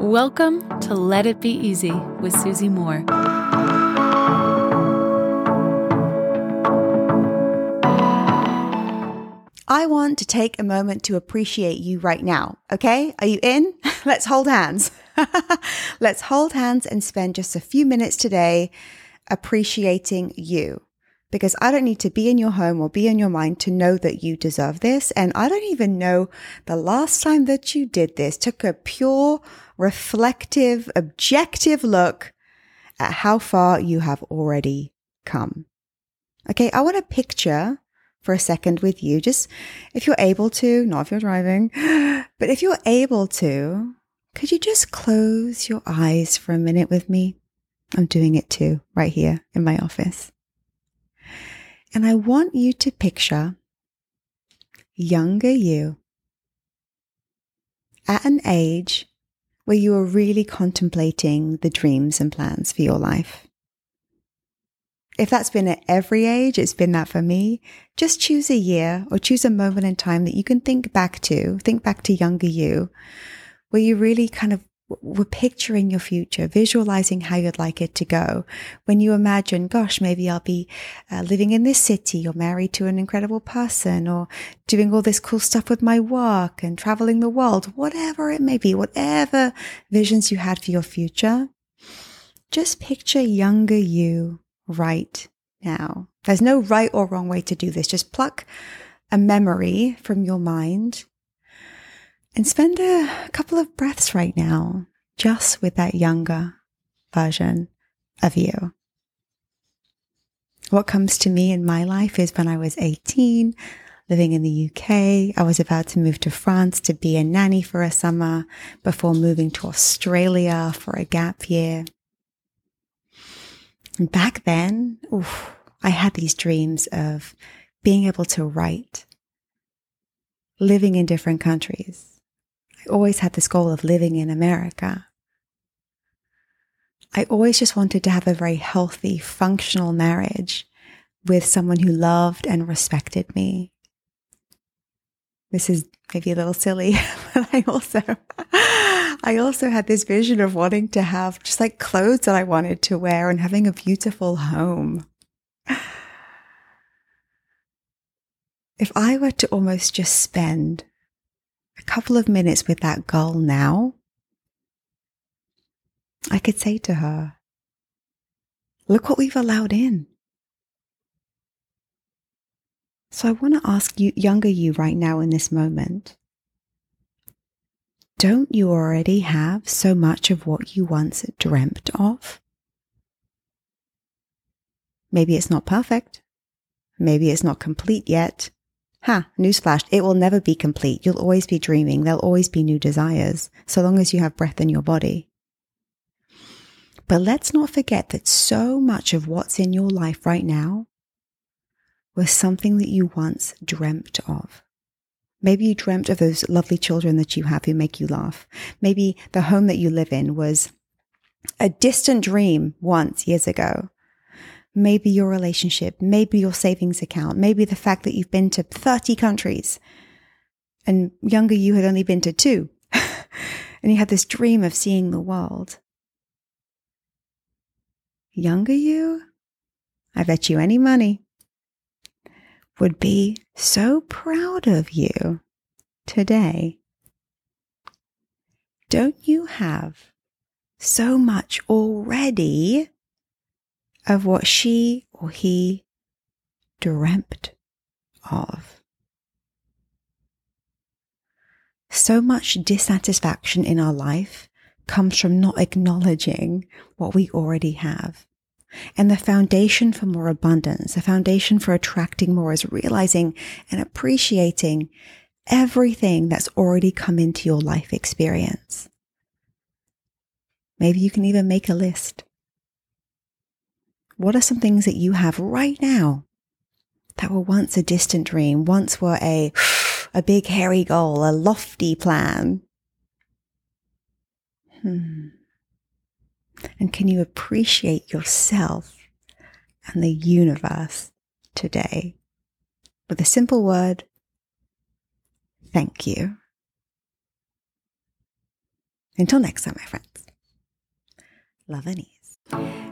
Welcome to Let It Be Easy with Susie Moore. I want to take a moment to appreciate you right now. Okay? Are you in? Let's hold hands. Let's hold hands and spend just a few minutes today appreciating you. Because I don't need to be in your home or be in your mind to know that you deserve this. And I don't even know the last time that you did this, took a pure, reflective, objective look at how far you have already come. Okay, I want to picture for a second with you. Just if you're able to, not if you're driving, but if you're able to, could you just close your eyes for a minute with me? I'm doing it too, right here in my office. And I want you to picture younger you at an age where you are really contemplating the dreams and plans for your life. If that's been at every age, it's been that for me. Just choose a year or choose a moment in time that you can think back to, think back to younger you, where you really kind of were picturing your future, visualizing how you'd like it to go. When you imagine, gosh, maybe I'll be uh, living in this city or married to an incredible person or doing all this cool stuff with my work and traveling the world, whatever it may be, whatever visions you had for your future. Just picture younger you right now. There's no right or wrong way to do this. Just pluck a memory from your mind and spend a couple of breaths right now just with that younger version of you. What comes to me in my life is when I was 18, living in the UK. I was about to move to France to be a nanny for a summer before moving to Australia for a gap year. And back then, oof, I had these dreams of being able to write, living in different countries. I always had this goal of living in America. I always just wanted to have a very healthy, functional marriage with someone who loved and respected me. This is maybe a little silly, but I also, I also had this vision of wanting to have just like clothes that I wanted to wear and having a beautiful home. If I were to almost just spend couple of minutes with that goal now, I could say to her, look what we've allowed in. So I want to ask you, younger you right now in this moment, don't you already have so much of what you once dreamt of? Maybe it's not perfect. Maybe it's not complete yet. Ha, newsflash, it will never be complete. You'll always be dreaming. There'll always be new desires, so long as you have breath in your body. But let's not forget that so much of what's in your life right now was something that you once dreamt of. Maybe you dreamt of those lovely children that you have who make you laugh. Maybe the home that you live in was a distant dream once years ago. Maybe your relationship, maybe your savings account, maybe the fact that you've been to 30 countries and younger you had only been to two. and you had this dream of seeing the world. Younger you, I bet you any money, would be so proud of you today. Don't you have so much already of what she or he dreamt of? So much dissatisfaction in our life comes from not acknowledging what we already have. And the foundation for more abundance, the foundation for attracting more is realizing and appreciating everything that's already come into your life experience. Maybe you can even make a list. What are some things that you have right now that were once a distant dream, once were a, a big hairy goal, a lofty plan? Hmm. And can you appreciate yourself and the universe today with a simple word? Thank you. Until next time, my friends. Love and ease.